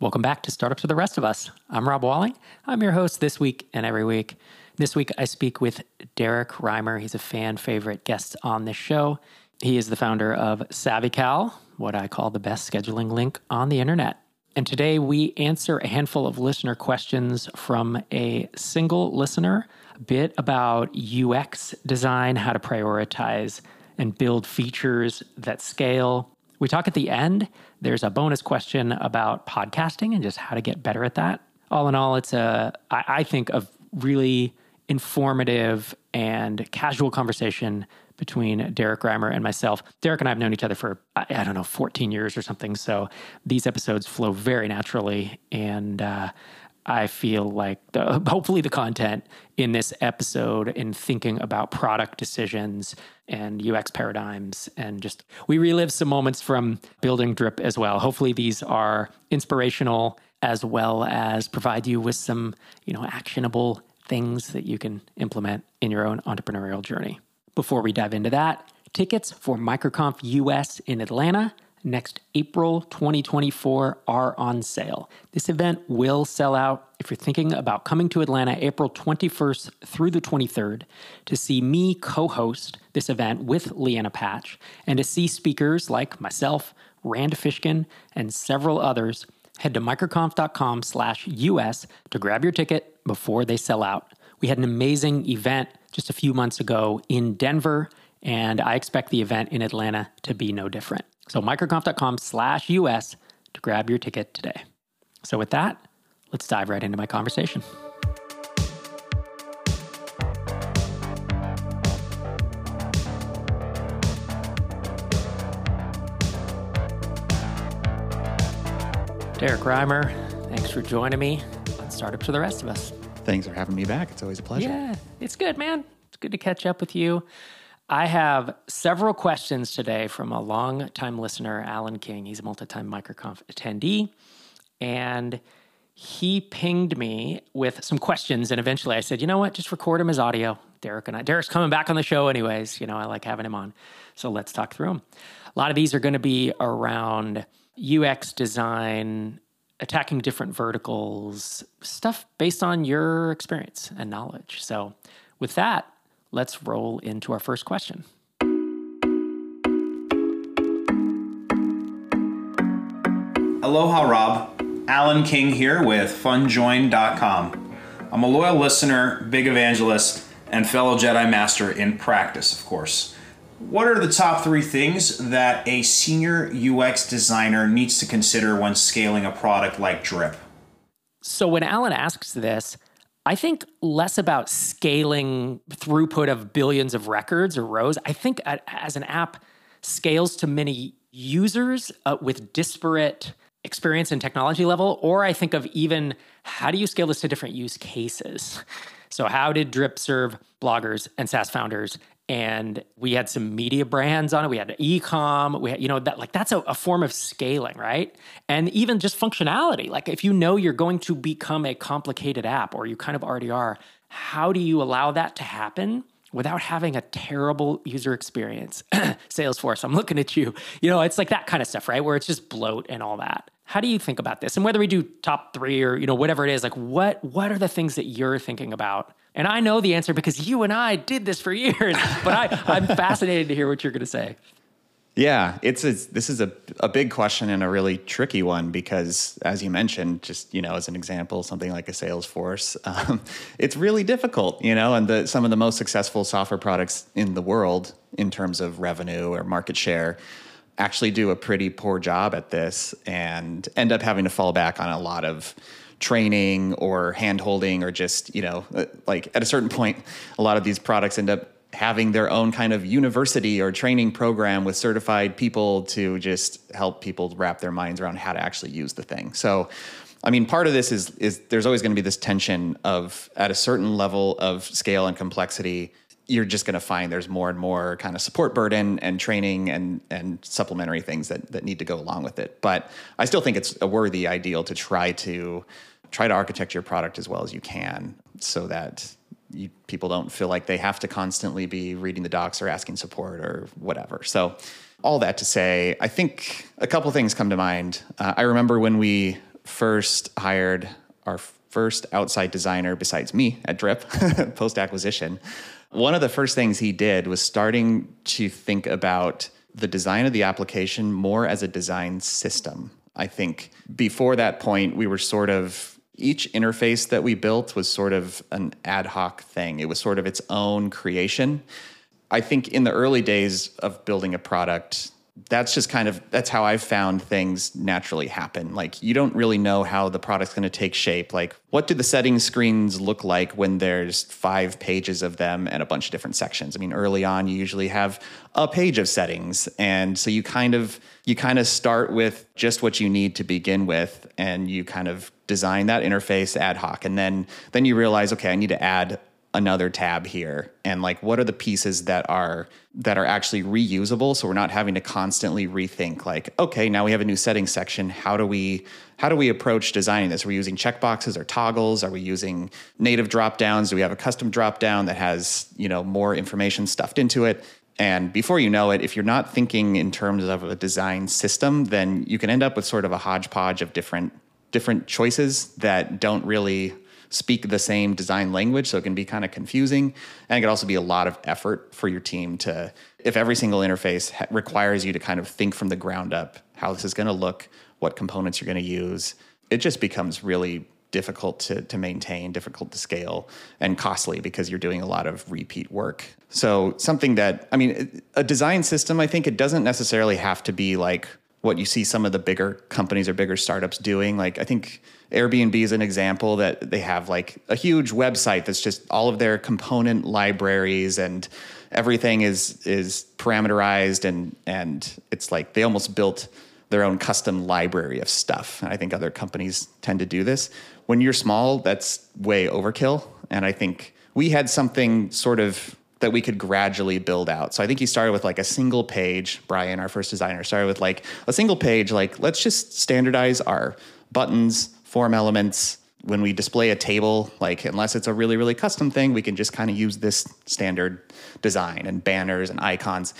Welcome back to Startups for the Rest of Us. I'm Rob Walling. I'm your host this week and every week. This week, I speak with Derrick Reimer. He's a fan favorite guest on this show. He is the founder of SavvyCal, what I call the best scheduling link on the internet. And today, we answer a handful of listener questions from a single listener, a bit about UX design, how to prioritize and build features that scale. We talk at the end. There's a bonus question about podcasting and just how to get better at that. All in all, it's a, I, I think, a really informative and casual conversation between Derrick Reimer and myself. Derrick and I have known each other for, I, I don't know, 14 years or something. So these episodes flow very naturally. And uh, I feel like the, hopefully the content in this episode in thinking about product decisions and UX paradigms and just we relive some moments from building drip as well. Hopefully these are inspirational as well as provide you with some, you know, actionable things that you can implement in your own entrepreneurial journey. Before we dive into that, tickets for MicroConf US in Atlanta next April 2024 are on sale. This event will sell out if you're thinking about coming to Atlanta April 21st through the 23rd to see me co-host this event with Leanna Patch and to see speakers like myself, Rand Fishkin, and several others head to microconf.com slash us to grab your ticket before they sell out. We had an amazing event just a few months ago in Denver, and I expect the event in Atlanta to be no different. So microconf.com slash us to grab your ticket today. So with that, let's dive right into my conversation. Derrick Reimer, thanks for joining me on Startups for the Rest of Us. Thanks for having me back. It's always a pleasure. Yeah, it's good, man. It's good to catch up with you. I have several questions today from a long-time listener, Alan King. He's a multi-time MicroConf attendee. And he pinged me with some questions. And eventually I said, you know what? Just record him as audio. Derrick and I. Derrick's coming back on the show, anyways. You know, I like having him on. So let's talk through them. A lot of these are going to be around UX design, attacking different verticals, stuff based on your experience and knowledge. So, with that, let's roll into our first question. Aloha, Rob. Alan King here with funjoin.com. I'm a loyal listener, big evangelist, and fellow Jedi Master in practice, of course. What are the top three things that a senior UX designer needs to consider when scaling a product like Drip? So, when Alan asks this, I think less about scaling throughput of billions of records or rows. I think as an app scales to many users uh, with disparate experience and technology level, or I think of even how do you scale this to different use cases? So, how did Drip serve bloggers and SaaS founders and we had some media brands on it. We had e-com. We had, you know, that like that's a, a, form of scaling, right? And even just functionality. Like if you know you're going to become a complicated app, or you kind of already are, how do you allow that to happen without having a terrible user experience? Salesforce, I'm looking at you. You know, it's like that kind of stuff, right? Where it's just bloat and all that. How do you think about this? And whether we do top three or you know whatever it is, like what what are the things that you're thinking about and I know the answer because you and I did this for years, but I, I'm fascinated to hear what you're going to say. Yeah, it's this is a, a big question and a really tricky one because, as you mentioned, just you know, as an example, something like a Salesforce, um, it's really difficult, you know, and the, some of the most successful software products in the world, in terms of revenue or market share, actually do a pretty poor job at this and end up having to fall back on a lot of training or hand holding or just you know uh, like at a certain point a lot of these products end up having their own kind of university or training program with certified people to just help people wrap their minds around how to actually use the thing. So I mean, part of this is is there's always going to be this tension of at a certain level of scale and complexity, you're just going to find there's more and more kind of support burden and training and and supplementary things that that need to go along with it. But I still think it's a worthy ideal to try to try to architect your product as well as you can so that you, people don't feel like they have to constantly be reading the docs or asking support or whatever. So, all that to say, I think a couple things come to mind. Uh, I remember when we first hired our first outside designer besides me at Drip post acquisition, one of the first things he did was starting to think about the design of the application more as a design system. I think before that point, we were sort of each interface that we built was sort of an ad hoc thing. It was sort of its own creation. I think in the early days of building a product, that's just kind of that's how I've found things naturally happen. Like you don't really know how the product's going to take shape. Like what do the settings screens look like when there's five pages of them and a bunch of different sections? I mean, early on you usually have a page of settings and so you kind of you kind of start with just what you need to begin with and you kind of design that interface ad hoc and then then you realize okay, I need to add another tab here. And like what are the pieces that are that are actually reusable? So we're not having to constantly rethink like okay now we have a new settings section. How do we how do we approach designing this? Are we using checkboxes or toggles? Are we using native drop downs do we have a custom drop down that has you know more information stuffed into it? And before you know it if you're not thinking in terms of a design system then you can end up with sort of a hodgepodge of different different choices that don't really speak the same design language, so it can be kind of confusing. And it can also be a lot of effort for your team to, if every single interface ha- requires you to kind of think from the ground up how this is going to look, what components you're going to use, it just becomes really difficult to, to maintain, difficult to scale, and costly because you're doing a lot of repeat work. So, something that, I mean, a design system, I think it doesn't necessarily have to be like what you see some of the bigger companies or bigger startups doing. Like, I think Airbnb is an example that they have like a huge website that's just all of their component libraries and everything is is parameterized and and it's like they almost built their own custom library of stuff. And I think other companies tend to do this. When you're small, that's way overkill. And I think we had something sort of that we could gradually build out. So I think he started with like a single page. Brian, our first designer, started with like a single page. Like let's just standardize our buttons, form elements. When we display a table, like unless it's a really really custom thing, we can just kind of use this standard design and banners and icons.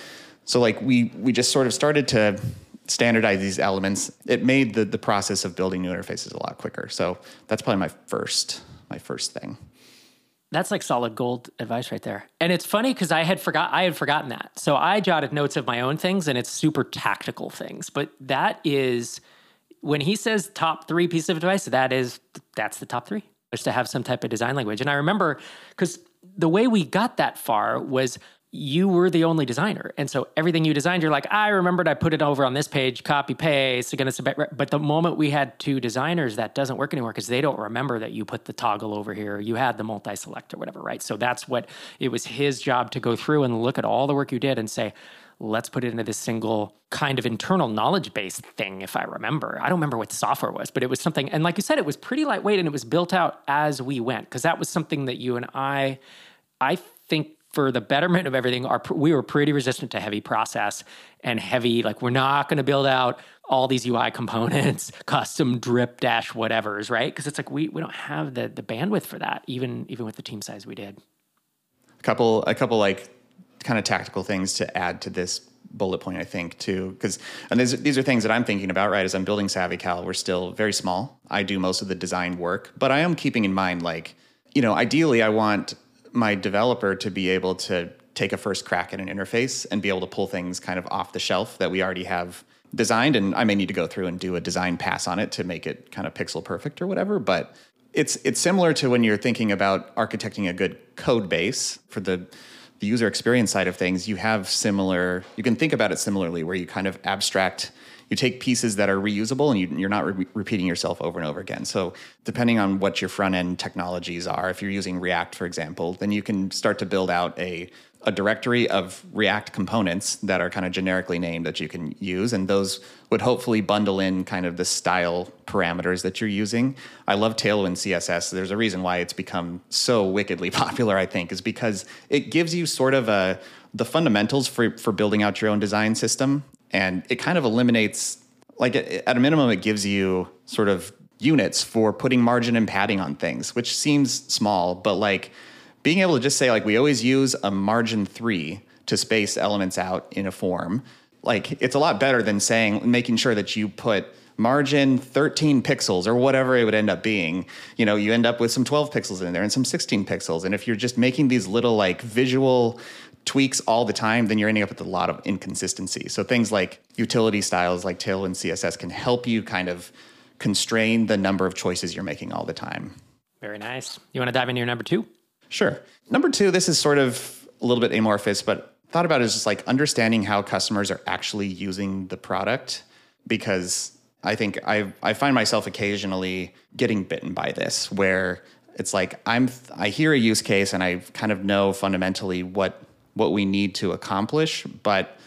So like we we just sort of started to standardize these elements. It made the the process of building new interfaces a lot quicker. So that's probably my first my first thing. That's like solid gold advice right there. And it's funny because I had forgot I had forgotten that. So I jotted notes of my own things and it's super tactical things. But that is when he says top three piece of advice, that is that's the top three. Is to have some type of design language. And I remember because the way we got that far was you were the only designer. And so everything you designed, you're like, I remembered I put it over on this page, copy paste, gonna submit. But the moment we had two designers, that doesn't work anymore because they don't remember that you put the toggle over here, you had the multi-select or whatever, right? So that's what it was his job to go through and look at all the work you did and say, let's put it into this single kind of internal knowledge base thing, if I remember. I don't remember what the software was, but it was something. And like you said, it was pretty lightweight and it was built out as we went because that was something that you and I, I think for the betterment of everything, our, we were pretty resistant to heavy process and heavy, like, we're not going to build out all these UI components, custom drip dash whatevers, right? Because it's like we, we don't have the, the bandwidth for that, even, even with the team size we did. A couple, a couple like kind of tactical things to add to this bullet point, I think, too. Because and these, these are things that I'm thinking about, right? As I'm building SavvyCal, we're still very small. I do most of the design work, but I am keeping in mind, like, you know, ideally, I want my developer to be able to take a first crack at an interface and be able to pull things kind of off the shelf that we already have designed. And I may need to go through and do a design pass on it to make it kind of pixel perfect or whatever but it's it's similar to when you're thinking about architecting a good code base for the the user experience side of things. You have similar you can think about it similarly where you kind of abstract you take pieces that are reusable and you, are not re- repeating yourself over and over again. So, depending on what your front end technologies are, if you're using React, for example, then you can start to build out a a directory of React components that are kind of generically named that you can use, and those would hopefully bundle in kind of the style parameters that you're using. I love Tailwind CSS. There's a reason why it's become so wickedly popular. I think is because it gives you sort of a the fundamentals for for building out your own design system and it kind of eliminates like at a minimum it gives you sort of units for putting margin and padding on things which seems small but like being able to just say like we always use a margin 3 to space elements out in a form like it's a lot better than saying making sure that you put margin 13 pixels or whatever it would end up being. You know you end up with some 12 pixels in there and some 16 pixels. And if you're just making these little like visual tweaks all the time then you're ending up with a lot of inconsistency. So things like utility styles like tailwind css can help you kind of constrain the number of choices you're making all the time. Very nice. You want to dive into your number two? Sure. Number two this is sort of a little bit amorphous but thought about it as just like understanding how customers are actually using the product because I think I I find myself occasionally getting bitten by this where it's like I'm I hear a use case and I kind of know fundamentally what what we need to accomplish, but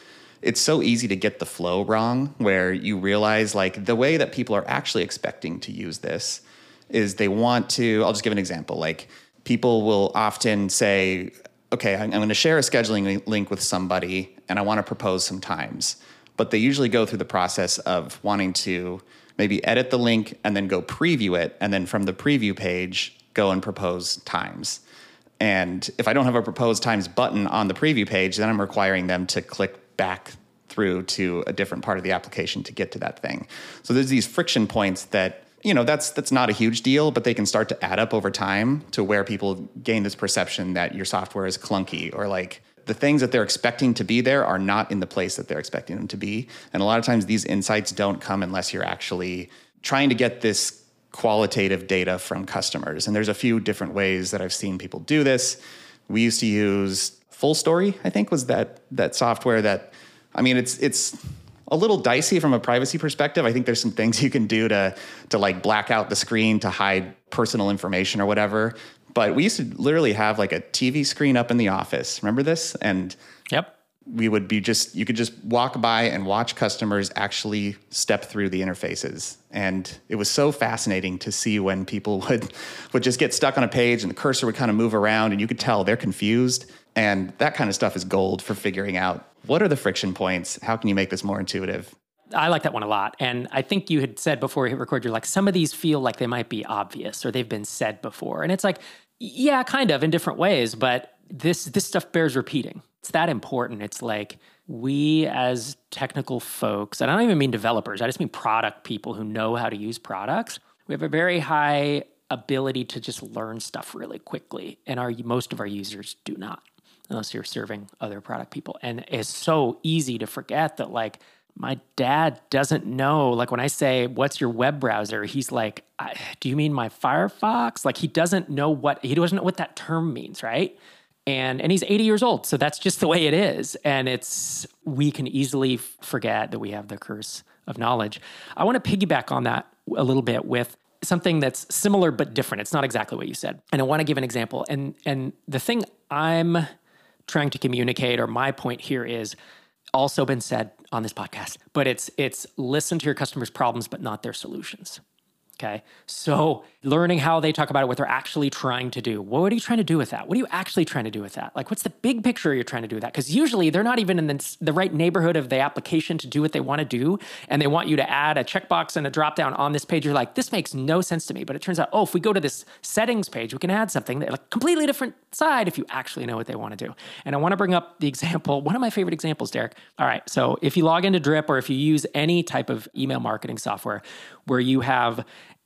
it's so easy to get the flow wrong where you realize like the way that people are actually expecting to use this is they want to I'll just give an example like people will often say okay I'm, going to share a scheduling link with somebody and I want to propose some times but they usually go through the process of wanting to maybe edit the link and then go preview it and then from the preview page go and propose times and if i don't have a proposed times button on the preview page then i'm requiring them to click back through to a different part of the application to get to that thing so there's these friction points that you know that's that's not a huge deal but they can start to add up over time to where people gain this perception that your software is clunky or like the things that they're expecting to be there are not in the place that they're expecting them to be. And a lot of times these insights don't come unless you're actually trying to get this qualitative data from customers. And there's a few different ways that I've seen people do this. We used to use Fullstory, I think was that that software that I mean it's it's a little dicey from a privacy perspective. I think there's some things you can do to to like black out the screen to hide personal information or whatever. But we used to literally have like a TV screen up in the office. Remember this? And yep. We would be just you could just walk by and watch customers actually step through the interfaces. And it was so fascinating to see when people would would just get stuck on a page and the cursor would kind of move around and you could tell they're confused. And that kind of stuff is gold for figuring out what are the friction points? How can you make this more intuitive? I like that one a lot. And I think you had said before we hit record, you're like, some of these feel like they might be obvious or they've been said before. And it's like, yeah, kind of in different ways, but this this stuff bears repeating. It's that important. It's like we as technical folks, and I don't even mean developers, I just mean product people who know how to use products. We have a very high ability to just learn stuff really quickly, and our most of our users do not unless you're serving other product people. And it's so easy to forget that like my dad doesn't know like when i say what's your web browser he's like do you mean my firefox like he doesn't know what he doesn't know what that term means right and and he's 80 years old. So that's just the way it is. And it's we can easily forget that we have the curse of knowledge. I want to piggyback on that a little bit with something that's similar but different. It's not exactly what you said. And i want to give an example. And and the thing i'm trying to communicate or my point here is also been said on this podcast, but it's it's listen to your customers' problems but not their solutions. Okay. So learning how they talk about it, what they're actually trying to do. What are you trying to do with that? What are you actually trying to do with that? Like, what's the big picture you're trying to do with that? Because usually they're not even in the, the, right neighborhood of the application to do what they want to do. And they want you to add a checkbox and a dropdown on this page. You're like, this makes no sense to me. But it turns out, oh, if we go to this settings page, we can add something that like completely different side if you actually know what they want to do. And I want to bring up the example, one of my favorite examples, Derrick. All right. So if you log into Drip or if you use any type of email marketing software where you have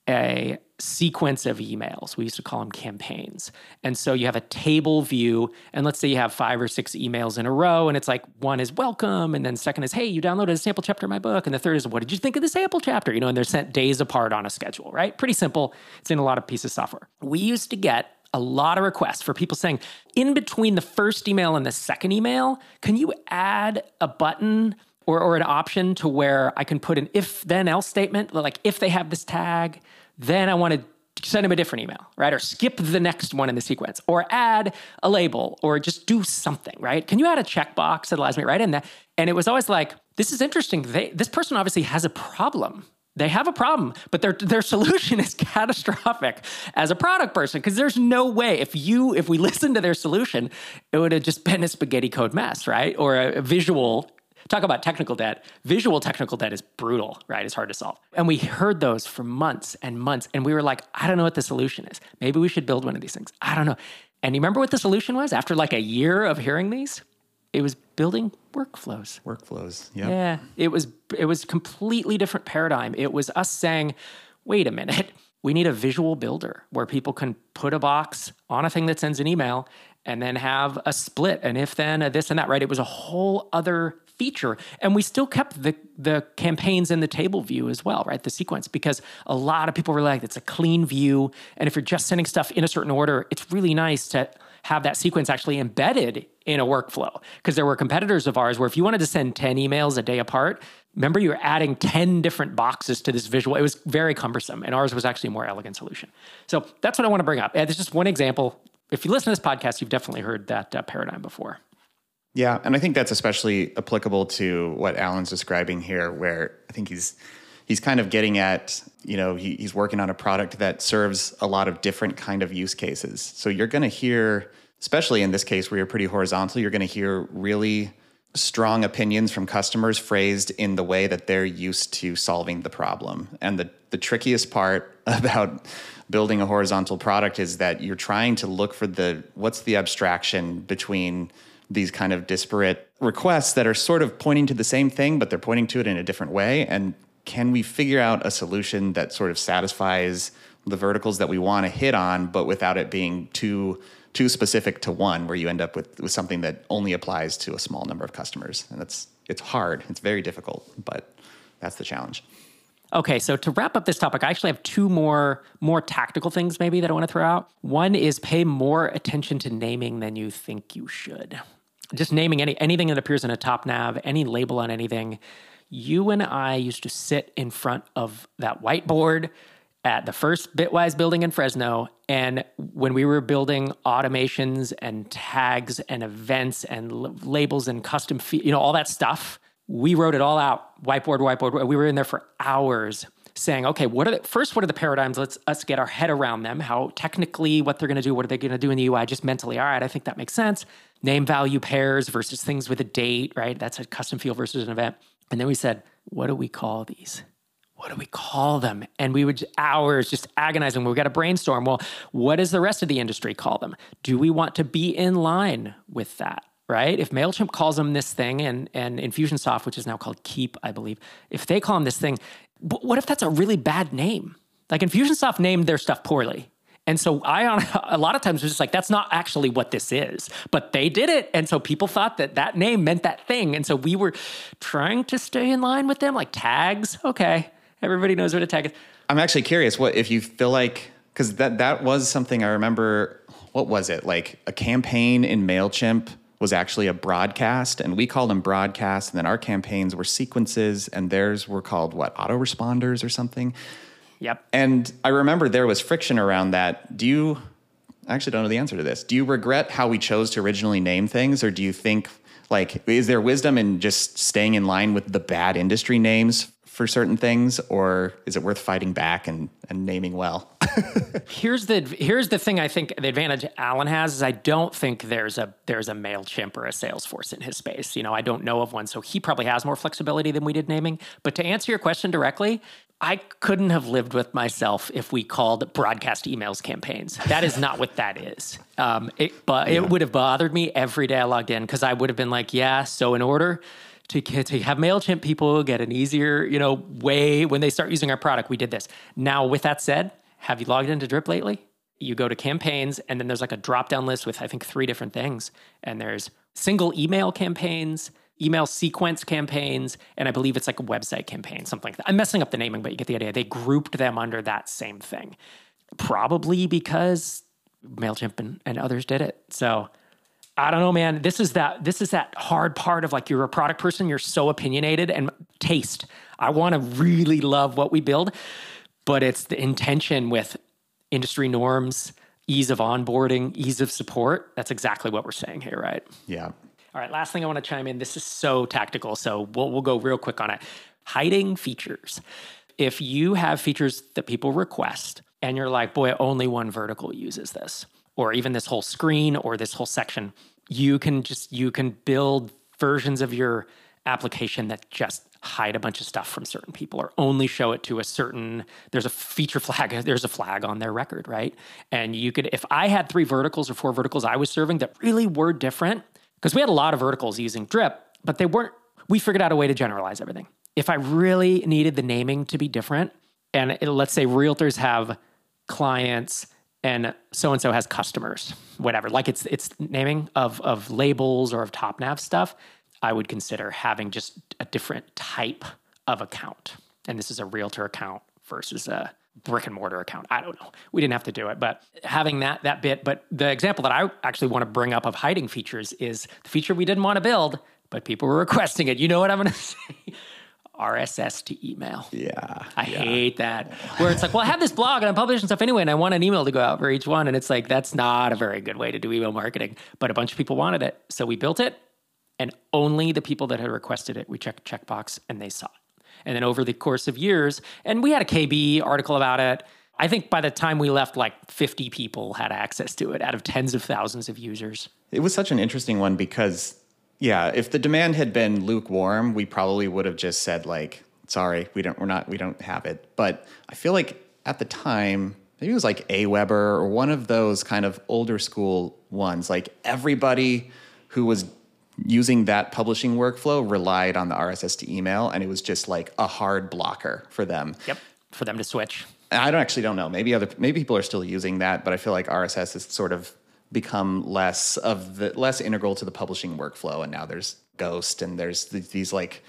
a sequence of emails. We used to call them campaigns. And so you have a table view, and let's say you have five or six emails in a row, and it's like one is welcome, and then second is, hey, you downloaded a sample chapter of my book, and the third is, what did you think of the sample chapter? You know, and they're sent days apart on a schedule, right? Pretty simple. It's in a lot of pieces of software. We used to get a lot of requests for people saying, in between the first email and the second email, can you add a button or, or an option to where I can put an if then else statement, like if they have this tag, then I want to send them a different email, right? Or skip the next one in the sequence, or add a label, or just do something, right? Can you add a checkbox that allows me right in that? And it was always like, this is interesting. They, this person obviously has a problem. They have a problem, but their their solution is catastrophic as a product person because there's no way if you if we listened to their solution, it would have just been a spaghetti code mess, right? Or a, a visual talk about technical debt. Visual technical debt is brutal, right? It's hard to solve. And we heard those for months and months. And we were like, I don't know what the solution is. Maybe we should build one of these things. I don't know. And you remember what the solution was after like a year of hearing these? It was building workflows. Workflows. Yeah. Yeah. It was it was completely different paradigm. It was us saying, wait a minute, we need a visual builder where people can put a box on a thing that sends an email and then have a split, an if then, a this and that, right? It was a whole other feature. And we still kept the the campaigns in the table view as well, right? The sequence, because a lot of people were like, it's a clean view. And if you're just sending stuff in a certain order, it's really nice to have that sequence actually embedded in a workflow. Because there were competitors of ours where if you wanted to send 10 emails a day apart, remember you were adding 10 different boxes to this visual. It was very cumbersome, and ours was actually a more elegant solution. So that's what I want to bring up. And There's just one example. If you listen to this podcast, you've definitely heard that uh, paradigm before. Yeah, and I think that's especially applicable to what Alan's describing here, where I think he's he's kind of getting at you know he, he's working on a product that serves a lot of different kind of use cases. So you're going to hear, especially in this case where you're pretty horizontal, you're going to hear really strong opinions from customers phrased in the way that they're used to solving the problem. And the the trickiest part about building a horizontal product is that you're trying to look for the what's the abstraction between these kind of disparate requests that are sort of pointing to the same thing, but they're pointing to it in a different way. And can we figure out a solution that sort of satisfies the verticals that we want to hit on, but without it being too too specific to one, where you end up with, with something that only applies to a small number of customers? And that's it's hard. It's very difficult, but that's the challenge. Okay, so to wrap up this topic, I actually have two more more tactical things maybe that I want to throw out. One is pay more attention to naming than you think you should just naming any anything that appears in a top nav, any label on anything. You and I used to sit in front of that whiteboard at the first Bitwise building in Fresno. And when we were building automations and tags and events and l- labels and custom, fee- you know, all that stuff, we wrote it all out. Whiteboard, whiteboard. We were in there for hours saying, okay, what are the first? What are the paradigms? Let's us get our head around them. How technically, what they're going to do? What are they going to do in the UI? Just mentally, all right, I think that makes sense name value pairs versus things with a date, right? That's a custom field versus an event. And then we said, what do we call these? What do we call them? And we would hours just agonizing. We got to brainstorm. Well, what does the rest of the industry call them? Do we want to be in line with that? Right? If MailChimp calls them this thing and, and Infusionsoft, which is now called Keap, I believe, if they call them this thing, what if that's a really bad name? Like Infusionsoft named their stuff poorly and so I, on a lot of times, was just like, that's not actually what this is. But they did it. And so people thought that that name meant that thing. And so we were trying to stay in line with them, like tags. Okay. Everybody knows what a tag is. I'm actually curious what if you feel like, because that, that was something I remember. What was it? Like a campaign in MailChimp was actually a broadcast, and we called them broadcasts. And then our campaigns were sequences, and theirs were called what? Autoresponders or something. Yep. And I remember there was friction around that. Do you I actually don't know the answer to this. Do you regret how we chose to originally name things or do you think like is there wisdom in just staying in line with the bad industry names for certain things or is it worth fighting back and, and naming well here's the here's the thing i think the advantage alan has is i don't think there's a there's a mailchimp or a salesforce in his space you know i don't know of one so he probably has more flexibility than we did naming but to answer your question directly I couldn't have lived with myself if we called broadcast emails campaigns. That is not what that is. Um, it, but yeah. it would have bothered me every day I logged in because I would have been like, yeah, so in order to, to have MailChimp people get an easier, you know, way when they start using our product, we did this. Now, with that said, have you logged into Drip lately? You go to campaigns, and then there's like a drop down list with, I think, three different things. And there's single email campaigns, email sequence campaigns, and I believe it's like a website campaign, something like that. I'm messing up the naming, but you get the idea. They grouped them under that same thing, probably because Mailchimp and, and others did it. So I don't know, man. This is that this is that hard part of like you're a product person, you're so opinionated and taste. I want to really love what we build, but it's the intention with industry norms, ease of onboarding, ease of support. That's exactly what we're saying here, right? Yeah. All right, last thing I want to chime in. This is so tactical, so we'll, we'll go real quick on it. Hiding features. If you have features that people request and you're like, boy, only one vertical uses this, or even this whole screen or this whole section, you can just you can build versions of your application that just hide a bunch of stuff from certain people or only show it to a certain there's a feature flag there's a flag on their record right and you could if i had three verticals or four verticals i was serving that really were different because we had a lot of verticals using Drip, but they weren't, we figured out a way to generalize everything. If I really needed the naming to be different, and it, let's say realtors have clients and so and so has customers, whatever, like it's it's naming of of labels or of top nav stuff, I would consider having just a different type of account. And this is a realtor account versus a brick and mortar account. I don't know. We didn't have to do it, but having that that bit. But the example that I actually want to bring up of hiding features is the feature we didn't want to build, but people were requesting it. You know what I'm going to say? RSS to email. Yeah. I yeah. hate that. Where it's like, well, I have this blog and I'm publishing stuff anyway, and I want an email to go out for each one. And it's like, that's not a very good way to do email marketing. But a bunch of people wanted it. So we built it, and only the people that had requested it, we checked checkbox and they saw it. And then over the course of years, and we had a KB article about it. I think by the time we left, like 50 people had access to it out of tens of thousands of users. It was such an interesting one because, yeah, if the demand had been lukewarm, we probably would have just said like, "Sorry, we don't, we're not, we don't have it." But I feel like at the time, maybe it was like Aweber or one of those kind of older school ones. Like everybody who was using that publishing workflow relied on the RSS to email, and it was just like a hard blocker for them. Yep, for them to switch. I don't actually don't know. Maybe other maybe people are still using that, but I feel like RSS is sort of become less of the less integral to the publishing workflow, and now there's Ghost and there's these like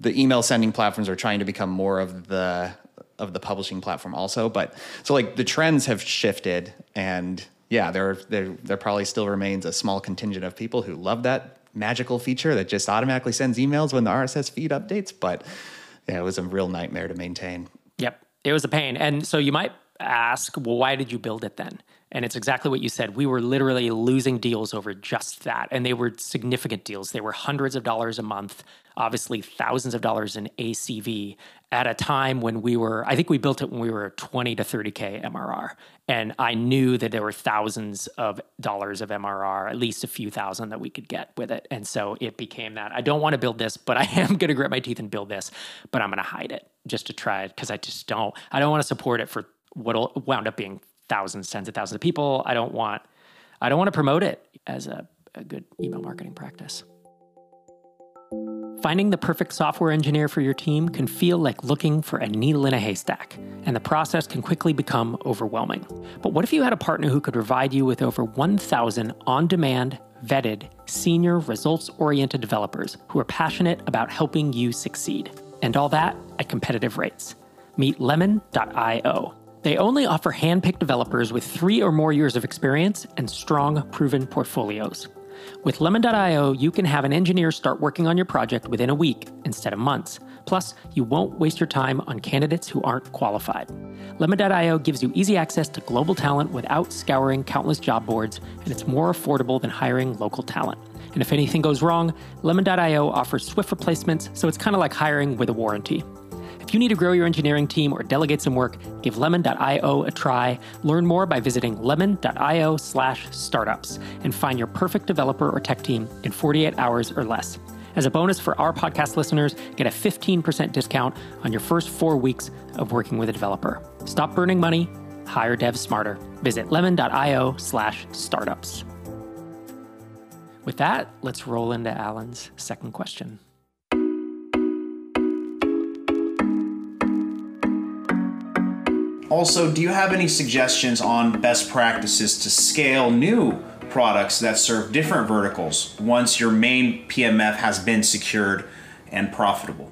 the email sending platforms are trying to become more of the of the publishing platform also. But so like the trends have shifted, and yeah, there there there probably still remains a small contingent of people who love that magical feature that just automatically sends emails when the RSS feed updates. But yeah, it was a real nightmare to maintain. Yep. It was a pain. And so you might ask, well, why did you build it then? And it's exactly what you said. We were literally losing deals over just that. And they were significant deals. They were hundreds of dollars a month, obviously thousands of dollars in ACV at a time when we were, I think we built it when we were 20 to 30K MRR. And I knew that there were thousands of dollars of MRR, at least a few thousand that we could get with it. And so it became that I don't want to build this, but I am going to grit my teeth and build this, but I'm going to hide it just to try it because I just don't, I don't want to support it for what wound up being thousands, tens of thousands of people. I don't want, I don't want to promote it as a, a good email marketing practice. Finding the perfect software engineer for your team can feel like looking for a needle in a haystack, and the process can quickly become overwhelming. But what if you had a partner who could provide you with over 1,000 on demand, vetted, senior, results oriented developers who are passionate about helping you succeed? And all that at competitive rates. Meet lemon.io. They only offer hand picked developers with three or more years of experience and strong, proven portfolios. With Lemon.io, you can have an engineer start working on your project within a week instead of months. Plus, you won't waste your time on candidates who aren't qualified. Lemon.io gives you easy access to global talent without scouring countless job boards, and it's more affordable than hiring local talent. And if anything goes wrong, Lemon.io offers swift replacements, so it's kind of like hiring with a warranty. If you need to grow your engineering team or delegate some work, give lemon.io a try. Learn more by visiting lemon.io slash startups and find your perfect developer or tech team in 48 hours or less. As a bonus for our podcast listeners, get a 15% discount on your first four weeks of working with a developer. Stop burning money, hire devs smarter. Visit lemon.io slash startups. With that, let's roll into Alan's second question. Also, do you have any suggestions on best practices to scale new products that serve different verticals once your main PMF has been secured and profitable?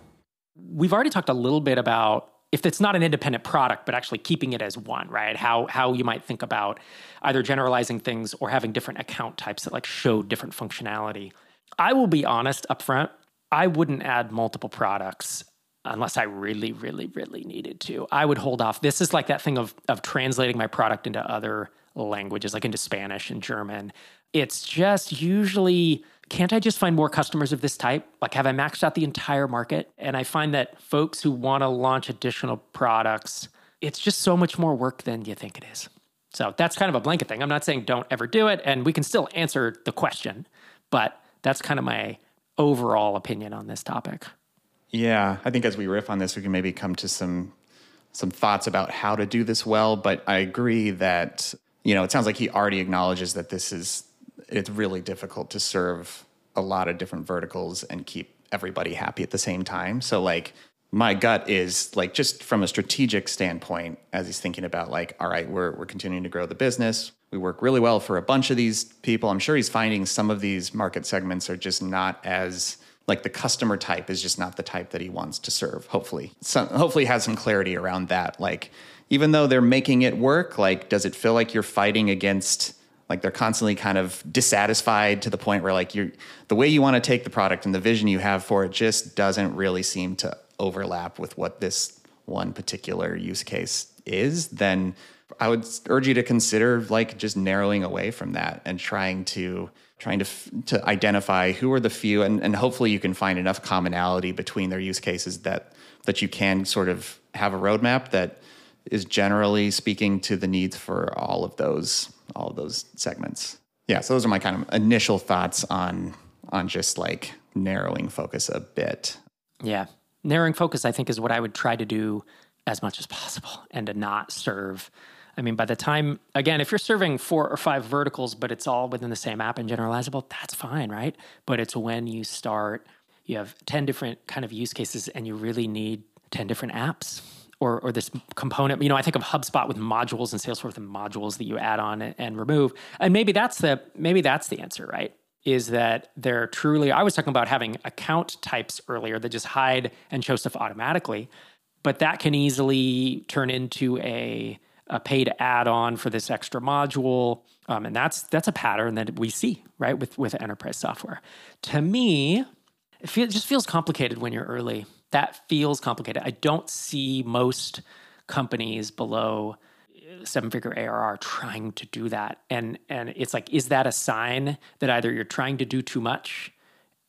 We've already talked a little bit about if it's not an independent product, but actually keeping it as one, right? How how you might think about either generalizing things or having different account types that like show different functionality. I will be honest up front, I wouldn't add multiple products unless I really, really, really needed to. I would hold off. This is like that thing of of translating my product into other languages, like into Spanish and German. It's just usually can't I just find more customers of this type? Like, have I maxed out the entire market? And I find that folks who want to launch additional products, it's just so much more work than you think it is. So that's kind of a blanket thing. I'm not saying don't ever do it, and we can still answer the question, but that's kind of my overall opinion on this topic. Yeah, I think as we riff on this, we can maybe come to some some thoughts about how to do this well. But I agree that you know it sounds like he already acknowledges that this is it's really difficult to serve a lot of different verticals and keep everybody happy at the same time. So like my gut is like just from a strategic standpoint as he's thinking about like all right we're, we're continuing to grow the business we work really well for a bunch of these people i'm sure he's finding some of these market segments are just not as like the customer type is just not the type that he wants to serve. Hopefully some, hopefully has some clarity around that. Like even though they're making it work like does it feel like you're fighting against like they're constantly kind of dissatisfied to the point where like you're the way you want to take the product and the vision you have for it just doesn't really seem to overlap with what this one particular use case is, then I would urge you to consider like just narrowing away from that and trying to trying to to identify who are the few and, and hopefully you can find enough commonality between their use cases that that you can sort of have a roadmap that is generally speaking to the needs for all of those all of those segments. Yeah, so those are my kind of initial thoughts on on just like narrowing focus a bit. Yeah narrowing focus, I think, is what I would try to do as much as possible and to not serve. I mean, by the time, again, if you're serving four or five verticals, but it's all within the same app and generalizable, that's fine, right? But it's when you start, you have 10 different kind of use cases and you really need 10 different apps or, or this component. You know, I think of HubSpot with modules and Salesforce with modules that you add on and, and remove. And maybe that's the, maybe that's the answer, right? is that they're truly, I was talking about having account types earlier that just hide and show stuff automatically, but that can easily turn into a, a paid add-on for this extra module. Um, and that's that's a pattern that we see, right, with, with enterprise software. To me, it, feel, it just feels complicated when you're early. That feels complicated. I don't see most companies below seven figure ARR trying to do that. And and it's like, is that a sign that either you're trying to do too much,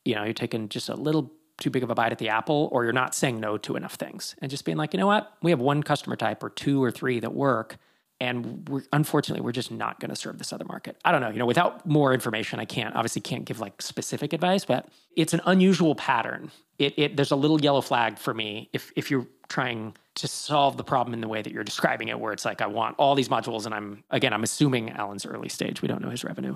you know, you're taking just a little too big of a bite at the apple, or you're not saying no to enough things and just being like, you know what, we have one customer type or two or three that work. And we're, unfortunately, we're just not going to serve this other market. I don't know. You know, without more information, I can't obviously can't give like specific advice, but it's an unusual pattern. It, it there's a little yellow flag for me if if you're trying to solve the problem in the way that you're describing it, where it's like, I want all these modules. And I'm, again, I'm assuming Alan's early stage. We don't know his revenue.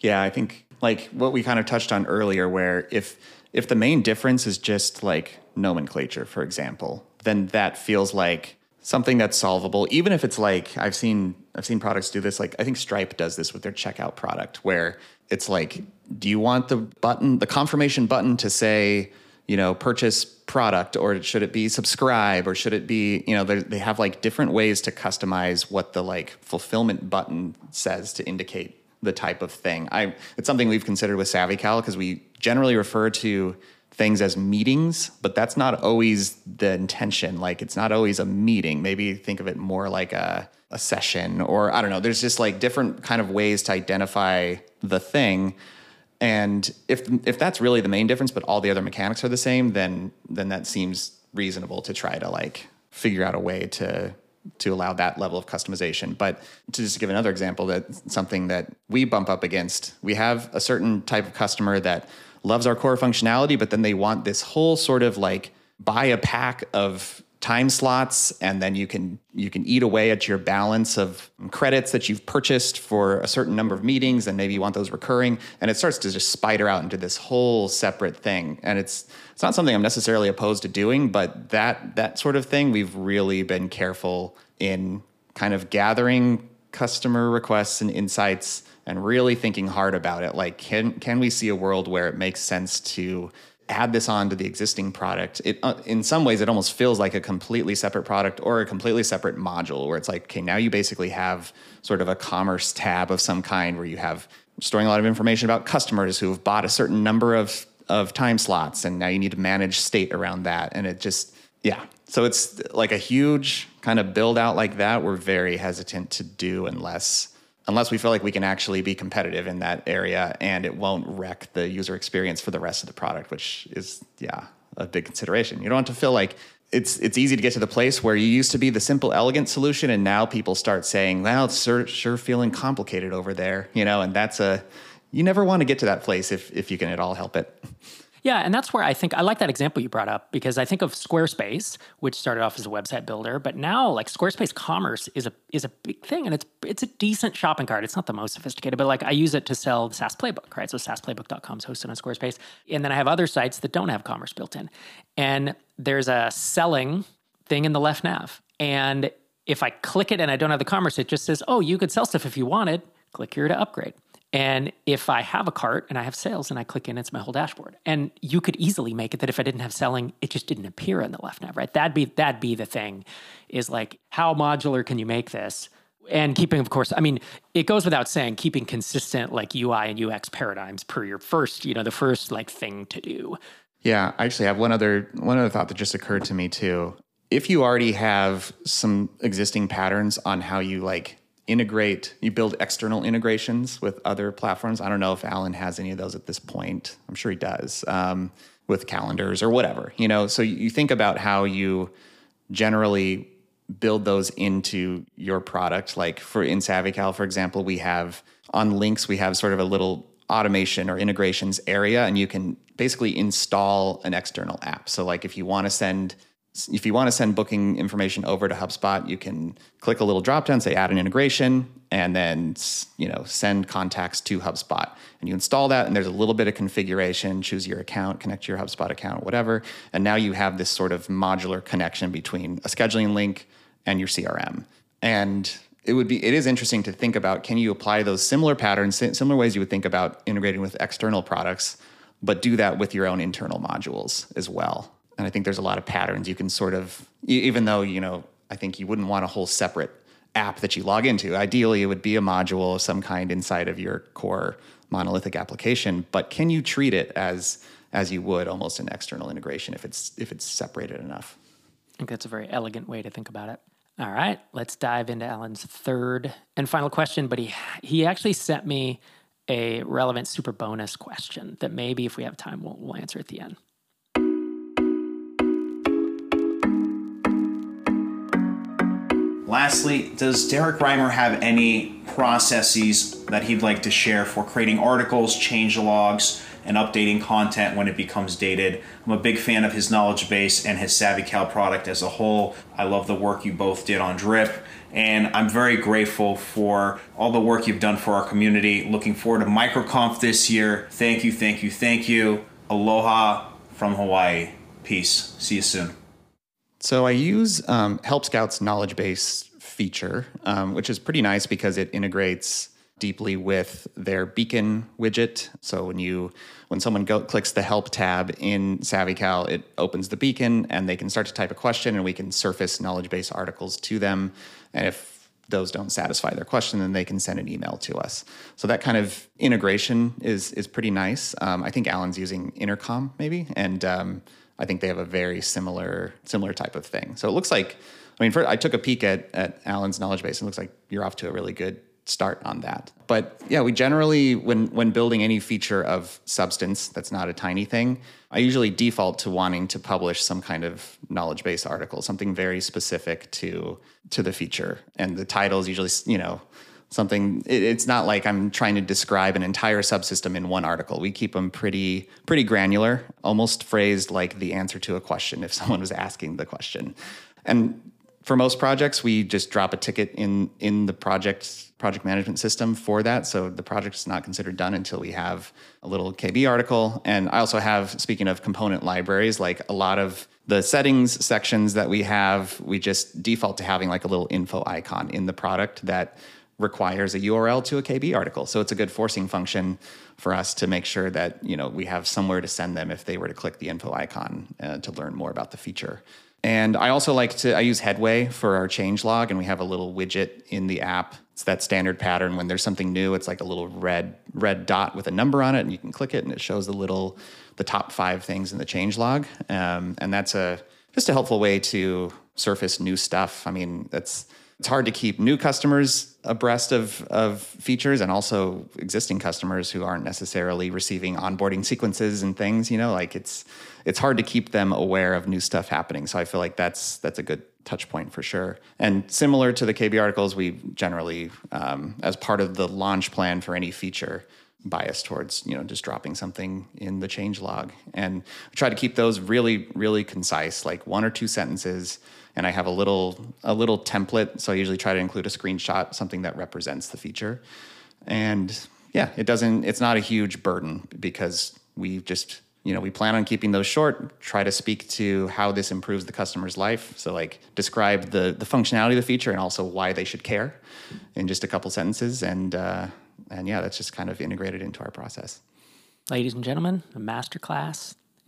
Yeah, I think like what we kind of touched on earlier, where if, if the main difference is just like nomenclature, for example, then that feels like something that's solvable. Even if it's like i've seen i've seen products do this like i think stripe does this with their checkout product where it's like do you want the button the confirmation button to say you know, purchase product or should it be subscribe or should it be, you know, they have like different ways to customize what the like fulfillment button says to indicate the type of thing. I it's something we've considered with SavvyCal because we generally refer to things as meetings, but that's not always the intention. Like it's not always a meeting. Maybe think of it more like a a session or I don't know. There's just like different kind of ways to identify the thing and if if that's really the main difference, but all the other mechanics are the same, then then that seems reasonable to try to like figure out a way to to allow that level of customization. But to just give another example, that something that we bump up against, we have a certain type of customer that loves our core functionality, but then they want this whole sort of like buy a pack of time slots and then you can you can eat away at your balance of credits that you've purchased for a certain number of meetings and maybe you want those recurring. And it starts to just spider out into this whole separate thing. And it's it's not something I'm necessarily opposed to doing but that that sort of thing we've really been careful in kind of gathering customer requests and insights and really thinking hard about it. Like can can we see a world where it makes sense to add this on to the existing product, it uh, in some ways it almost feels like a completely separate product or a completely separate module where it's like, okay, now you basically have sort of a commerce tab of some kind where you have storing a lot of information about customers who have bought a certain number of of time slots and now you need to manage state around that and it just yeah. So it's like a huge kind of build out like that we're very hesitant to do unless unless we feel like we can actually be competitive in that area and it won't wreck the user experience for the rest of the product, which is, yeah, a big consideration. You don't want to feel like it's it's easy to get to the place where you used to be the simple, elegant solution, and now people start saying, "Well, it's sure, sure feeling complicated over there," you know, and that's a you never want to get to that place if if you can at all help it. Yeah, and that's where I think I like that example you brought up because I think of Squarespace, which started off as a website builder, but now like Squarespace commerce is a is a big thing and it's it's a decent shopping cart. It's not the most sophisticated, but like I use it to sell the SaaS playbook, right? So SaaSplaybook.com is hosted on Squarespace. And then I have other sites that don't have commerce built in. And there's a selling thing in the left nav. And if I click it and I don't have the commerce, it just says, "Oh, you could sell stuff if you wanted. Click here to upgrade." And if I have a cart and I have sales and I click in, it's my whole dashboard. And you could easily make it that if I didn't have selling, it just didn't appear in the left nav, right? That'd be that'd be the thing, is like how modular can you make this? And keeping, of course, I mean, it goes without saying, keeping consistent like UI and UX paradigms per your first, you know, the first like thing to do. Yeah, I actually have one other one other thought that just occurred to me too. If you already have some existing patterns on how you like integrate, you build external integrations with other platforms. I don't know if Alan has any of those at this point. I'm sure he does um, with calendars or whatever, you know. So you think about how you generally build those into your product. Like for in SavvyCal, for example, we have on links, we have sort of a little automation or integrations area, and you can basically install an external app. So like if you want to send if you want to send booking information over to HubSpot, you can click a little drop down, say add an integration, and then you know send contacts to HubSpot. And you install that, and there's a little bit of configuration. Choose your account, connect to your HubSpot account, whatever. And now you have this sort of modular connection between a scheduling link and your CRM. And it would be it is interesting to think about can you apply those similar patterns, similar ways you would think about integrating with external products, but do that with your own internal modules as well. And I think there's a lot of patterns you can sort of, even though, you know, I think you wouldn't want a whole separate app that you log into. Ideally, it would be a module of some kind inside of your core monolithic application. But can you treat it as as you would almost an external integration if it's if it's separated enough? I think that's a very elegant way to think about it. All right, let's dive into Alan's third and final question. But he he actually sent me a relevant super bonus question that maybe if we have time we'll, we'll answer at the end. Lastly, does Derrick Reimer have any processes that he'd like to share for creating articles, change logs, and updating content when it becomes dated? I'm a big fan of his knowledge base and his SavvyCal product as a whole. I love the work you both did on Drip, and I'm very grateful for all the work you've done for our community. Looking forward to MicroConf this year. Thank you, thank you, thank you. Aloha from Hawaii. Peace. See you soon. So I use um, Help Scout's knowledge base feature, um, which is pretty nice because it integrates deeply with their beacon widget. So when you when someone go, clicks the help tab in SavvyCal, it opens the beacon and they can start to type a question and we can surface knowledge base articles to them. And if those don't satisfy their question, then they can send an email to us. So that kind of integration is is pretty nice. Um, I think Alan's using Intercom maybe, and um, I think they have a very similar similar type of thing. So it looks like, I mean, for, I took a peek at at Alan's knowledge base, and it looks like you're off to a really good start on that. But yeah, we generally when when building any feature of substance that's not a tiny thing, I usually default to wanting to publish some kind of knowledge base article, something very specific to to the feature. And the title is usually, you know, something it, it's not like i'm trying to describe an entire subsystem in one article. We keep them pretty pretty granular almost phrased like the answer to a question if someone was asking the question. And for most projects we just drop a ticket in in the project project management system for that. So the project is not considered done until we have a little kb article. And i also have speaking of component libraries like a lot of the settings sections that we have we just default to having like a little info icon in the product that requires a URL to a KB article. So it's a good forcing function for us to make sure that you know we have somewhere to send them if they were to click the info icon uh, to learn more about the feature. And I also like to I use Headway for our change log, and we have a little widget in the app. It's that standard pattern when there's something new. It's like a little red red dot with a number on it, and you can click it, and it shows the little the top five things in the change log. Um, and that's a just a helpful way to surface new stuff. I mean, that's it's hard to keep new customers abreast of, of features and also existing customers who aren't necessarily receiving onboarding sequences and things you know like it's it's hard to keep them aware of new stuff happening. So i feel like that's that's a good touch point for sure. And similar to the kb articles we generally um, as part of the launch plan for any feature bias towards you know just dropping something in the change log. And try to keep those really really concise like one or two sentences and I have a little a little template so I usually try to include a screenshot something that represents the feature. And yeah it doesn't it's not a huge burden because we just you know we plan on keeping those short try to speak to how this improves the customer's life. So like describe the the functionality of the feature and also why they should care in just a couple sentences. And uh, and yeah, that's just kind of integrated into our process. Ladies and gentlemen, a master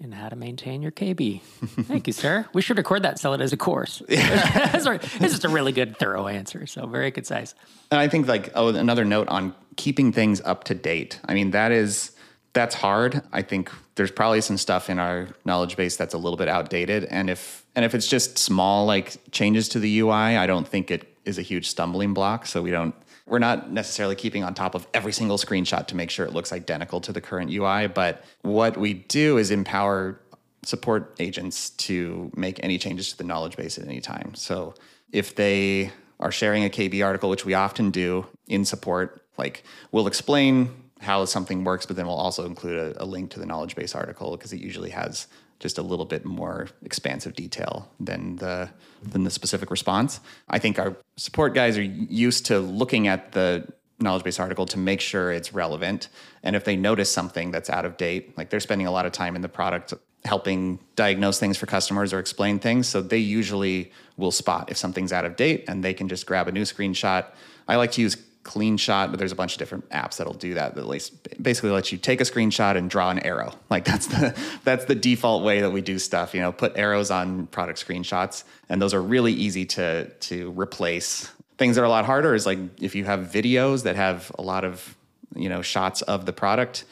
in how to maintain your KB. Thank you, sir. We should record that sell it as a course. this is just a really good, thorough answer. So very concise. And I think like oh, another note on keeping things up to date. I mean, that is that's hard. I think there's probably some stuff in our knowledge base that's a little bit outdated. And if and if it's just small like changes to the UI, I don't think it is a huge stumbling block. So we don't we're not necessarily keeping on top of every single screenshot to make sure it looks identical to the current UI, but what we do is empower support agents to make any changes to the knowledge base at any time. So if they are sharing a KB article, which we often do in support, like we'll explain how something works, but then we'll also include a, a link to the knowledge base article because it usually has just a little bit more expansive detail than the than the specific response. I think our support guys are used to looking at the knowledge base article to make sure it's relevant. And if they notice something that's out of date, like they're spending a lot of time in the product helping diagnose things for customers or explain things. So they usually will spot if something's out of date and they can just grab a new screenshot. I like to use CleanShot, but there's a bunch of different apps that'll do that. That basically lets you take a screenshot and draw an arrow. Like that's the that's the default way that we do stuff. You know, put arrows on product screenshots, and those are really easy to to replace. Things that are a lot harder is like if you have videos that have a lot of you know shots of the product.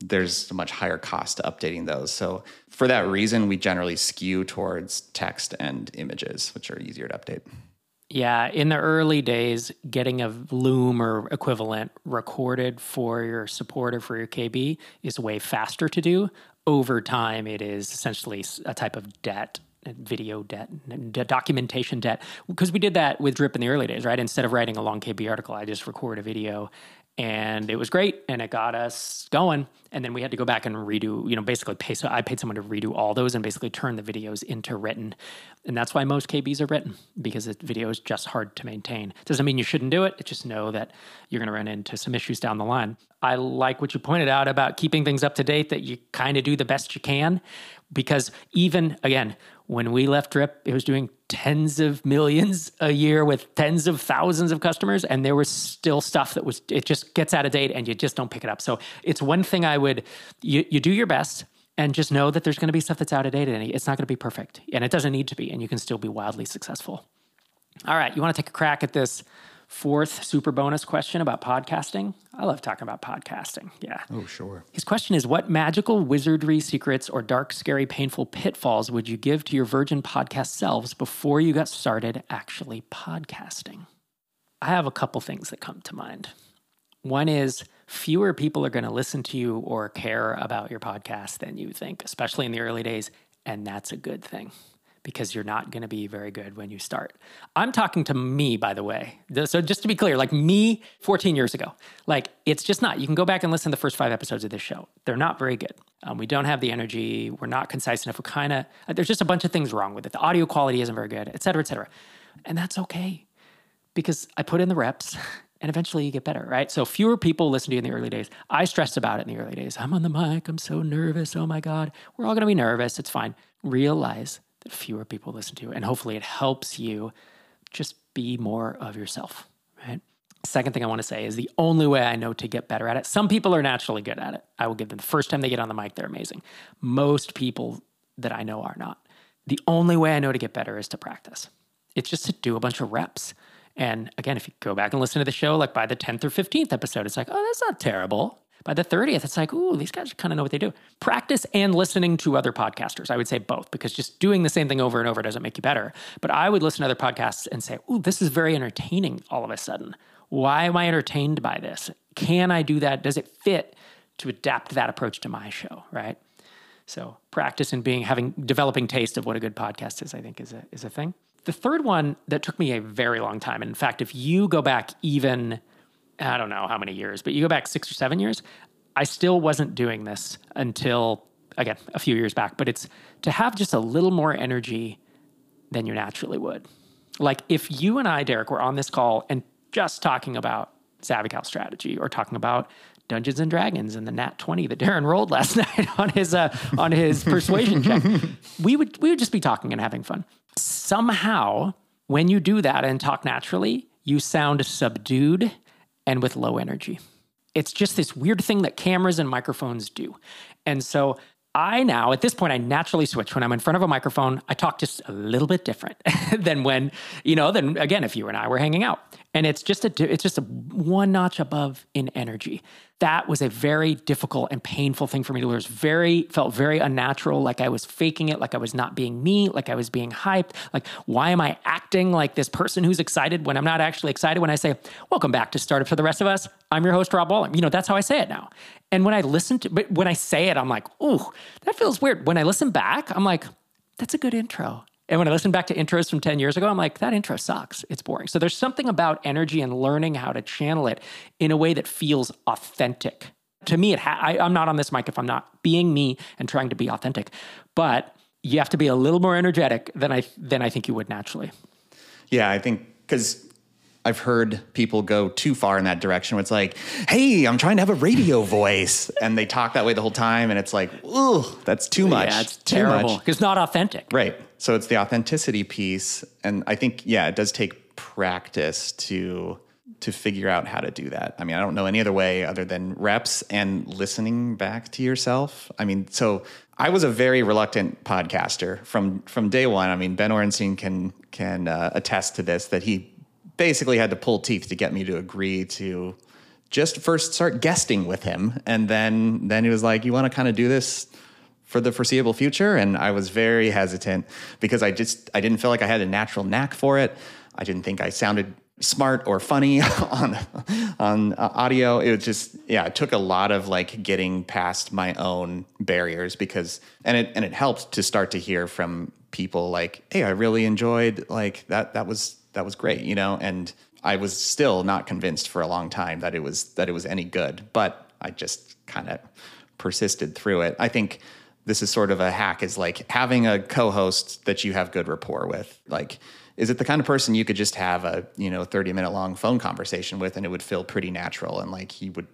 There's a much higher cost to updating those. So for that reason, we generally skew towards text and images, which are easier to update. Yeah, in the early days, getting a Loom or equivalent recorded for your support or for your KB is way faster to do. Over time, it is essentially a type of debt video debt, documentation debt. Because we did that with Drip in the early days, right? Instead of writing a long KB article, I just record a video and it was great and it got us going. And then we had to go back and redo you know basically pay so i paid someone to redo all those and basically turn the videos into written. And that's why most kbs are written because the video is just hard to maintain. Doesn't mean you shouldn't do it. It just know that you're going to run into some issues down the line. I like what you pointed out about keeping things up to date that you kind of do the best you can because even again when we left drip it was doing tens of millions a year with tens of thousands of customers and there was still stuff that was it just gets out of date and you just don't pick it up. So it's one thing i would you, you do your best and just know that there's going to be stuff that's out of date and it's not going to be perfect and it doesn't need to be and you can still be wildly successful. All right you want to take a crack at this fourth super bonus question about podcasting. I love talking about podcasting. Yeah. Oh, sure. His question is What magical wizardry secrets or dark, scary, painful pitfalls would you give to your virgin podcast selves before you got started actually podcasting? I have a couple things that come to mind. One is fewer people are going to listen to you or care about your podcast than you think, especially in the early days. And that's a good thing because you're not going to be very good when you start. I'm talking to me, by the way. So just to be clear, like me 14 years ago, like it's just not. You can go back and listen to the first five episodes of this show. They're not very good. Um, we don't have the energy. We're not concise enough. We're kind of, there's just a bunch of things wrong with it. The audio quality isn't very good, et cetera, et cetera. And that's okay because I put in the reps and eventually you get better, right? So fewer people listen to you in the early days. I stressed about it in the early days. I'm on the mic. I'm so nervous. Oh my God. We're all going to be nervous. It's fine. Realize that fewer people listen to. And hopefully it helps you just be more of yourself, right? Second thing I want to say is the only way I know to get better at it. Some people are naturally good at it. I will give them the first time they get on the mic, they're amazing. Most people that I know are not. The only way I know to get better is to practice. It's just to do a bunch of reps. And again, if you go back and listen to the show, like by the 10th or 15th episode, it's like, oh, that's not terrible. By the 30th, it's like, ooh, these guys kind of know what they do. Practice and listening to other podcasters. I would say both because just doing the same thing over and over doesn't make you better. But I would listen to other podcasts and say, ooh, this is very entertaining all of a sudden. Why am I entertained by this? Can I do that? Does it fit to adapt that approach to my show, right? So practice and being having developing taste of what a good podcast is, I think is a is a thing. The third one that took me a very long time. And in fact, if you go back even I don't know how many years, but you go back six or seven years, I still wasn't doing this until, again, a few years back, but it's to have just a little more energy than you naturally would. Like if you and I, Derrick, were on this call and just talking about SavvyCal strategy or talking about Dungeons and Dragons and the Nat 20 that Darren rolled last night on his uh, on his persuasion check. We would we would just be talking and having fun. Somehow, when you do that and talk naturally, you sound subdued and with low energy. It's just this weird thing that cameras and microphones do. And so I now, at this point, I naturally switch. When I'm in front of a microphone, I talk just a little bit different than when, you know, then again, if you and I were hanging out. And it's just a, it's just a one notch above in energy that was a very difficult and painful thing for me to was very felt very unnatural, like I was faking it, like I was not being me, like I was being hyped. Like, why am I acting like this person who's excited when I'm not actually excited? When I say, "Welcome back to Startup for the Rest of Us," I'm your host Rob Walling. You know, that's how I say it now. And when I listen to, but when I say it, I'm like, "Ooh, that feels weird." When I listen back, I'm like, "That's a good intro." And when I listen back to intros from 10 years ago, I'm like, that intro sucks. It's boring. So there's something about energy and learning how to channel it in a way that feels authentic. To me, it ha- I, I'm not on this mic if I'm not being me and trying to be authentic. But you have to be a little more energetic than I than I think you would naturally. Yeah, I think because I've heard people go too far in that direction where it's like, hey, I'm trying to have a radio voice. And they talk that way the whole time. And it's like, ooh, that's too much. Yeah, it's terrible. It's not authentic. Right. So it's the authenticity piece. And I think, yeah, it does take practice to to figure out how to do that. I mean, I don't know any other way other than reps and listening back to yourself. I mean, so I was a very reluctant podcaster from from day one. I mean, Ben Orenstein can can uh, attest to this that he basically had to pull teeth to get me to agree to just first start guesting with him, and then then he was like, "You want to kind of do this." For the foreseeable future and I was very hesitant because I just I didn't feel like I had a natural knack for it. I didn't think I sounded smart or funny on on uh, audio. It was just yeah, it took a lot of like getting past my own barriers because and it and it helped to start to hear from people like, "Hey, I really enjoyed like that that was that was great," you know, and I was still not convinced for a long time that it was that it was any good, but I just kind of persisted through it. I think this is sort of a hack is like having a co-host that you have good rapport with. Like is it the kind of person you could just have a, you know, 30 minute long phone conversation with and it would feel pretty natural and like he would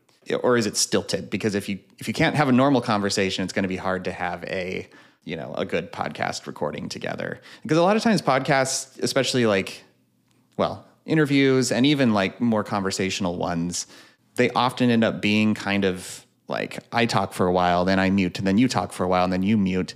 or is it stilted? Because if you if you can't have a normal conversation, it's going to be hard to have a you know a good podcast recording together. Because a lot of times podcasts, especially like well interviews and even like more conversational ones, they often end up being kind of like I talk for a while, then I mute, and then you talk for a while, and then you mute.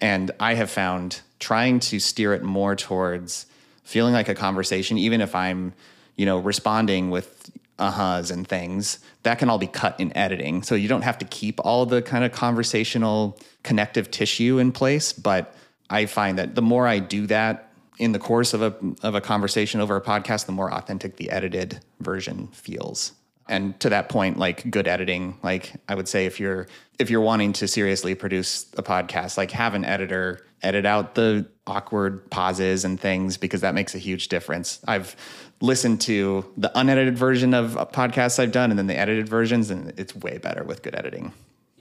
And I have found trying to steer it more towards feeling like a conversation, even if I'm, you know, responding with uh-huhs and things, that can all be cut in editing. So you don't have to keep all the kind of conversational connective tissue in place. But I find that the more I do that in the course of a of a conversation over a podcast, the more authentic the edited version feels and to that point like good editing. Like i would say if you're if you're wanting to seriously produce a podcast like have an editor edit out the awkward pauses and things because that makes a huge difference. I've listened to the unedited version of podcasts i've done and then the edited versions and it's way better with good editing.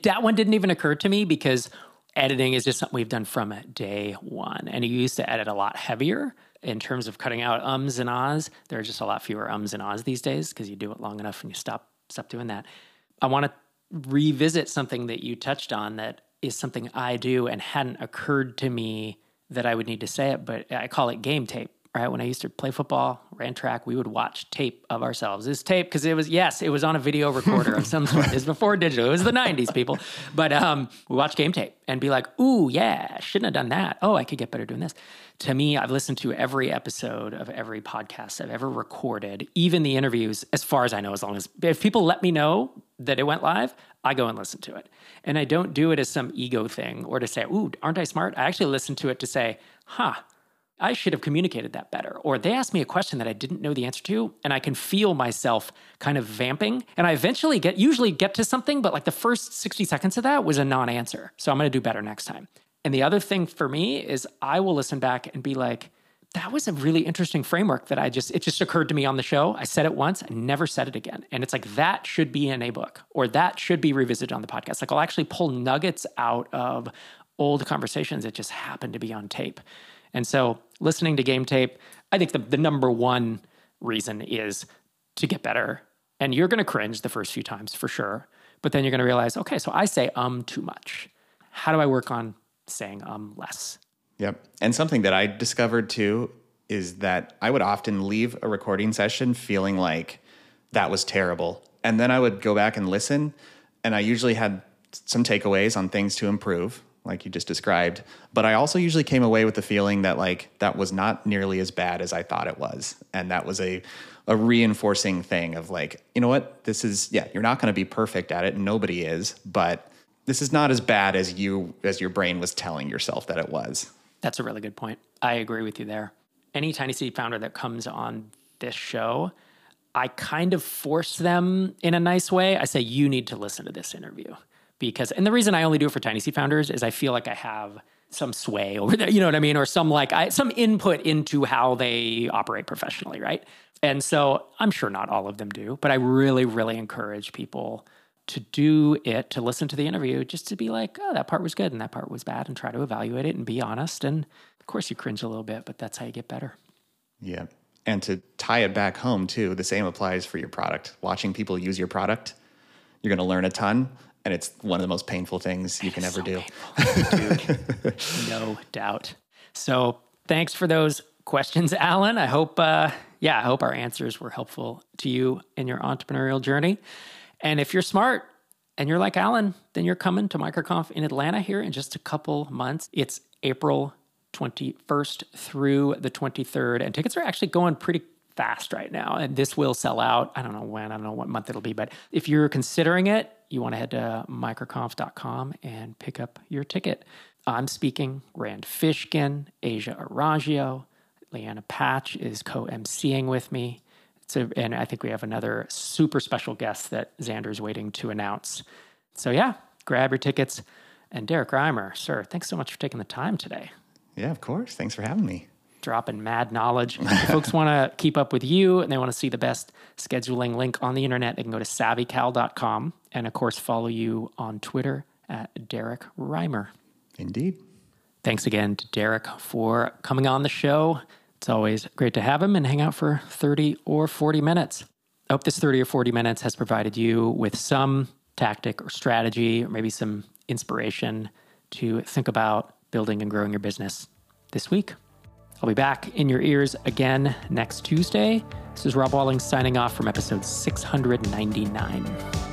That one didn't even occur to me because editing is just something we've done from day one. And you used to edit a lot heavier in terms of cutting out ums and ahs, there are just a lot fewer ums and ahs these days because you do it long enough and you stop stop doing that. I want to revisit something that you touched on that is something I do and hadn't occurred to me that I would need to say it, but I call it game tape right? When I used to play football, ran track, we would watch tape of ourselves. This tape, because it was, yes, it was on a video recorder of some sort. It was before digital. It was the 90s, people. But um, we watch game tape and be like, ooh, yeah, shouldn't have done that. Oh, I could get better doing this. To me, I've listened to every episode of every podcast I've ever recorded, even the interviews, as far as I know, as long as if people let me know that it went live, I go and listen to it. And I don't do it as some ego thing or to say, ooh, aren't I smart? I actually listen to it to say, huh, I should have communicated that better. Or they asked me a question that I didn't know the answer to, and I can feel myself kind of vamping. And I eventually get, usually get to something, but like the first 60 seconds of that was a non answer. So I'm going to do better next time. And the other thing for me is I will listen back and be like, that was a really interesting framework that I just, it just occurred to me on the show. I said it once, I never said it again. And it's like, that should be in a book or that should be revisited on the podcast. Like, I'll actually pull nuggets out of old conversations that just happen to be on tape. And so, listening to game tape, I think the, the number one reason is to get better. And you're going to cringe the first few times for sure. But then you're going to realize, okay, so I say um too much. How do I work on saying um less? Yep. And something that I discovered too is that I would often leave a recording session feeling like that was terrible. And then I would go back and listen. And I usually had some takeaways on things to improve, like you just described. But I also usually came away with the feeling that like that was not nearly as bad as I thought it was. And that was a a reinforcing thing of like, you know what, this is yeah, you're not going to be perfect at it, nobody is, but this is not as bad as you as your brain was telling yourself that it was. That's a really good point. I agree with you there. Any Tiny Seed founder that comes on this show, I kind of force them in a nice way. I say, you need to listen to this interview. Because, and the reason I only do it for Tiny Seed founders is I feel like I have some sway over there, you know what I mean? Or some like, I, some input into how they operate professionally, right? And so I'm sure not all of them do, but I really, really encourage people to do it, to listen to the interview, just to be like, oh, that part was good and that part was bad, and try to evaluate it and be honest. And of course, you cringe a little bit, but that's how you get better. Yeah. And to tie it back home, too, the same applies for your product. Watching people use your product, you're going to learn a ton. And it's one of the most painful things you can ever so do. Dude, no doubt. So thanks for those questions, Alan. I hope, uh, yeah, I hope our answers were helpful to you in your entrepreneurial journey. And if you're smart and you're like Alan, then you're coming to MicroConf in Atlanta here in just a couple months. It's April 21st through the 23rd, and tickets are actually going pretty fast right now. And this will sell out. I don't know when, I don't know what month it'll be, but if you're considering it, you want to head to microconf.com and pick up your ticket. I'm speaking Rand Fishkin, Asia Orangio, Lianna Patch is co emceeing with me. So, and I think we have another super special guest that Xander's waiting to announce. So, yeah, grab your tickets. And Derrick Reimer, sir, thanks so much for taking the time today. Yeah, of course. Thanks for having me. Dropping mad knowledge. if folks want to keep up with you and they want to see the best scheduling link on the internet, they can go to savvycal.com and, of course, follow you on Twitter at Derrick Reimer. Indeed. Thanks again to Derrick for coming on the show. It's always great to have him and hang out for 30 or 40 minutes. I hope this 30 or 40 minutes has provided you with some tactic or strategy, or maybe some inspiration to think about building and growing your business this week. I'll be back in your ears again next Tuesday. This is Rob Walling signing off from episode 699.